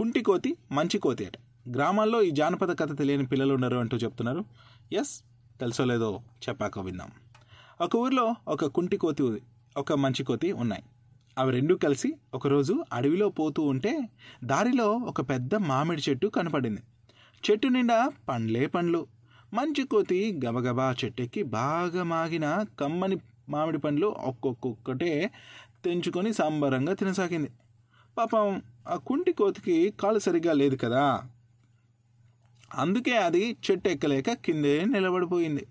కుంటి కోతి మంచి కోతి అట. గ్రామాల్లో ఈ జానపద కథ తెలియని పిల్లలు ఉన్నారు అంటూ చెప్తున్నారు. ఎస్ తెలుసో లేదో చెప్పాక విందాం. ఒక ఊరిలో ఒక కుంటి కోతి ఒక మంచి కోతి ఉన్నాయి. అవి రెండూ కలిసి ఒకరోజు అడవిలో పోతూ ఉంటే దారిలో ఒక పెద్ద మామిడి చెట్టు కనపడింది. చెట్టు నిండా పండ్లే పండ్లు. మంచి కోతి గబగబా చెట్టెక్కి బాగా మాగిన కమ్మని మామిడి పండ్లు ఒక్కొక్కటే తెంచుకొని సంబరంగా తినసాగింది. పాపం ఆ కుంటి కోతికి కాలు సరిగ్గా లేదు కదా. అందుకే అది చెట్టు ఎక్కలేక కిందే నిలబడిపోయింది.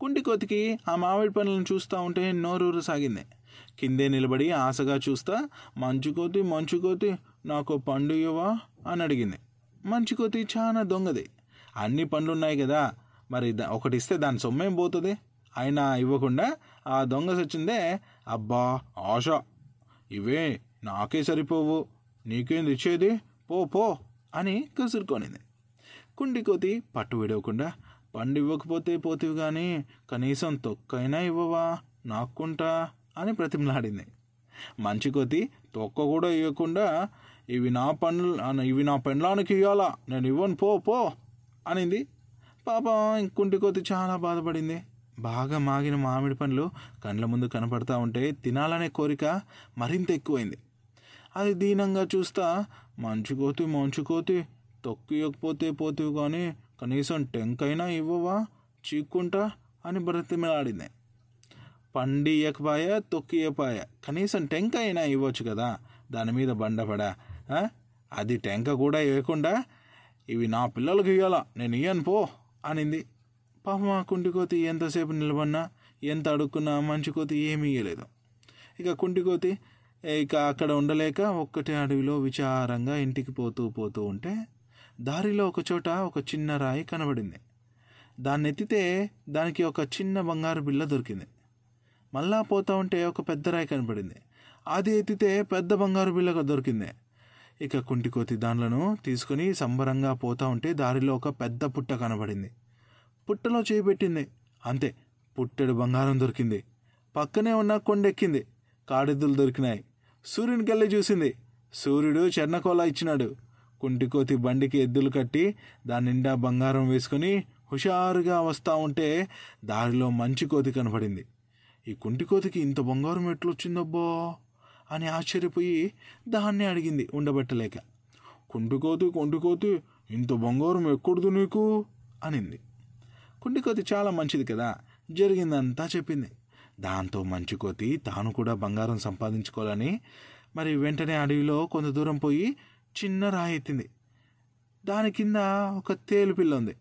కుంటి కోతికి ఆ మామిడి పండ్లను చూస్తూ ఉంటే నోరూరు సాగింది. కిందే నిలబడి ఆశగా చూస్తా మంచు కోతి మంచు కోతి నాకు పండు ఇవ్వవా? అని అడిగింది. మంచి కోతి చాలా దొంగది. అన్ని పండ్లు ఉన్నాయి కదా. మరి దా- ఒకటి ఇస్తే దాని సొమ్మేం పోతుంది? అయినా ఇవ్వకుండా ఆ దొంగ సచ్చిందే అబ్బా ఆశ. ఇవే నాకే సరిపోవు. నీకేం ఇచ్చేది పో పో అని కసురుకొనింది. కుండికోతి పట్టు విడవకుండా పండు ఇవ్వకపోతే పోతివి కానీ కనీసం తొక్కైనా ఇవ్వవా? నాక్కుంటా? అని ప్రతిమలాడింది. మంచి కోతి తొక్క కూడా ఇవ్వకుండా ఇవి నా పండ్లు ఇవి నా పెండ్లానికి ఇవ్వాలా నేను ఇవ్వను పో పో అనింది. పాపం కుంటి కోతి చాలా బాధపడింది. బాగా మాగిన మామిడి పండ్లు కండ్ల ముందు కనపడతా ఉంటే తినాలనే కోరిక మరింత ఎక్కువైంది. అది దీనంగా చూస్తా. మంచు కోతి మంచు కోతి. తొక్కు పోతివి కానీ కనీసం టెంకైనా ఇవ్వవా? చీక్కుంటా అని బ్రతిమలాడింది. పండియకపాయ తొక్కియపాయ కనీసం టెంక అయినా ఇవ్వచ్చు కదా. దాని మీద బండపడా. అది టెంక కూడా ఇవ్వకుండా ఇవి నా పిల్లలకు ఇవ్వాలా నేను ఇయ్యను పో అనింది. పాపం ఆ కుంటి కోతి ఎంతసేపు నిలబడినా ఎంత అడుక్కున్నా మంచి కోతి ఏమీ ఇయ్యలేదు. ఇక కుంటి కోతి ఇక అక్కడ ఉండలేక ఒక్కటే అడవిలో విచారంగా ఇంటికి పోతూ పోతూ ఉంటే దారిలో ఒక చోట ఒక చిన్న రాయి కనబడింది. దాన్ని ఎత్తితే దానికి ఒక చిన్న బంగారు బిళ్ళ దొరికింది. మళ్ళా పోతా ఉంటే ఒక పెద్ద రాయి కనపడింది అది ఎత్తితే పెద్ద బంగారు బిళ్ళ దొరికింది. ఇక కుంటికోతి దానిలను తీసుకుని సంబరంగా పోతా ఉంటే దారిలో ఒక పెద్ద పుట్ట కనబడింది. పుట్టలో చేపెట్టింది అంతే పుట్టెడు బంగారం దొరికింది. పక్కనే ఉన్న కొండెక్కింది. కాడెద్దులు దొరికినాయి. సూర్యునికెళ్ళి చూసింది. సూర్యుడు చెన్నకోల ఇచ్చినాడు. కుంటికోతి బండికి ఎద్దులు కట్టి దాని నిండా బంగారం వేసుకుని హుషారుగా వస్తూ ఉంటే దారిలో మంచి కోతి కనపడింది. ఈ కుంటికోతికి ఇంత బంగారం ఎట్లొచ్చిందబ్బో అని ఆశ్చర్యపోయి దాన్ని అడిగింది ఉండబట్టలేక. కుంటికోతి కుంటికోతి ఇంత బంగారం ఎక్కడదు నీకు? అనింది. కుంటికోతి చాలా మంచిది కదా జరిగిందంతా చెప్పింది. దాంతో మంచి తాను కూడా బంగారం సంపాదించుకోవాలని మరి వెంటనే అడవిలో కొంత దూరం పోయి చిన్న రాయి ఎత్తింది. దాని కింద ఒక తేలుపిల్ల ఉంది.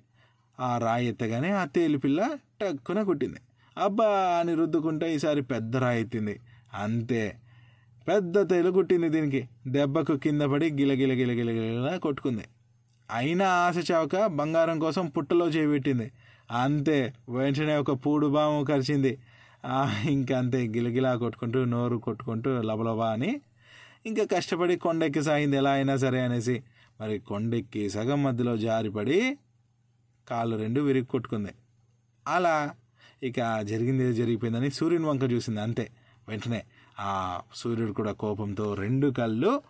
ఆ రాయి ఎత్తగానే ఆ తేలిపిల్ల టక్కున కొట్టింది. అబ్బా అని రుద్దుకుంటే ఈసారి పెద్ద రాయి ఎత్తింది. అంతే. పెద్ద తేలు కుట్టింది దీనికి. దెబ్బకు కింద పడి గిలగిల గిలగిల గిలగిల కొట్టుకుంది. అయినా ఆశ చావక బంగారం కోసం పుట్టలో చేపెట్టింది అంతే. వెంటనే ఒక పూడు బాము కరిచింది. ఇంకా అంతే గిలగిలా కొట్టుకుంటూ నోరు కొట్టుకుంటూ లబలబా అని ఇంకా కష్టపడి కొండెక్కి సాగింది. ఎలా అయినా సరే అనేసి మరి కొండెక్కి సగం మధ్యలో జారిపడి కాళ్ళు రెండు విరిగి కొట్టుకుంది. అలా ఇక జరిగింది జరిగిపోయిందని సూర్యుని వంక చూసింది అంతే. వెంటనే ఆ సూర్యుడు కూడా కోపంతో రెండు కళ్ళు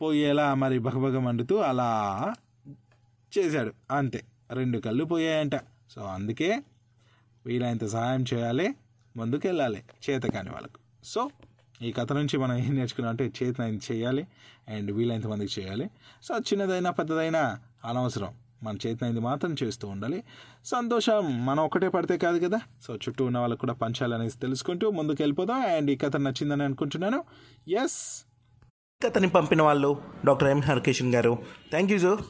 పోయేలా మరి బగబగ అంటుతూ అలా చేశాడు. అంతే రెండు కళ్ళు పోయాయంట. సో అందుకే వీలైనంత సహాయం చేయాలి. ముందుకు వెళ్ళాలి చేత కాని వాళ్ళకు. సో ఈ కథ నుంచి మనం ఏం నేర్చుకున్నాం అంటే చేతనైంది చేయాలి అండ్ వీలైనంత మందికి చేయాలి. సో చిన్నదైనా పెద్దదైనా అనవసరం. మన చేతనైంది మాత్రం చేస్తూ ఉండాలి. సంతోషం మనం ఒకటే పడితే కాదు కదా. సో చుట్టూ ఉన్న వాళ్ళకు కూడా పంచాలనేసి తెలుసుకుంటూ ముందుకు వెళ్ళిపోదాం అండ్ ఈ కథ నచ్చిందని అనుకుంటున్నాను. ఎస్ కథని పంపిన వాళ్ళు డాక్టర్ ఎం హరికిషన్ గారు. Thank you sir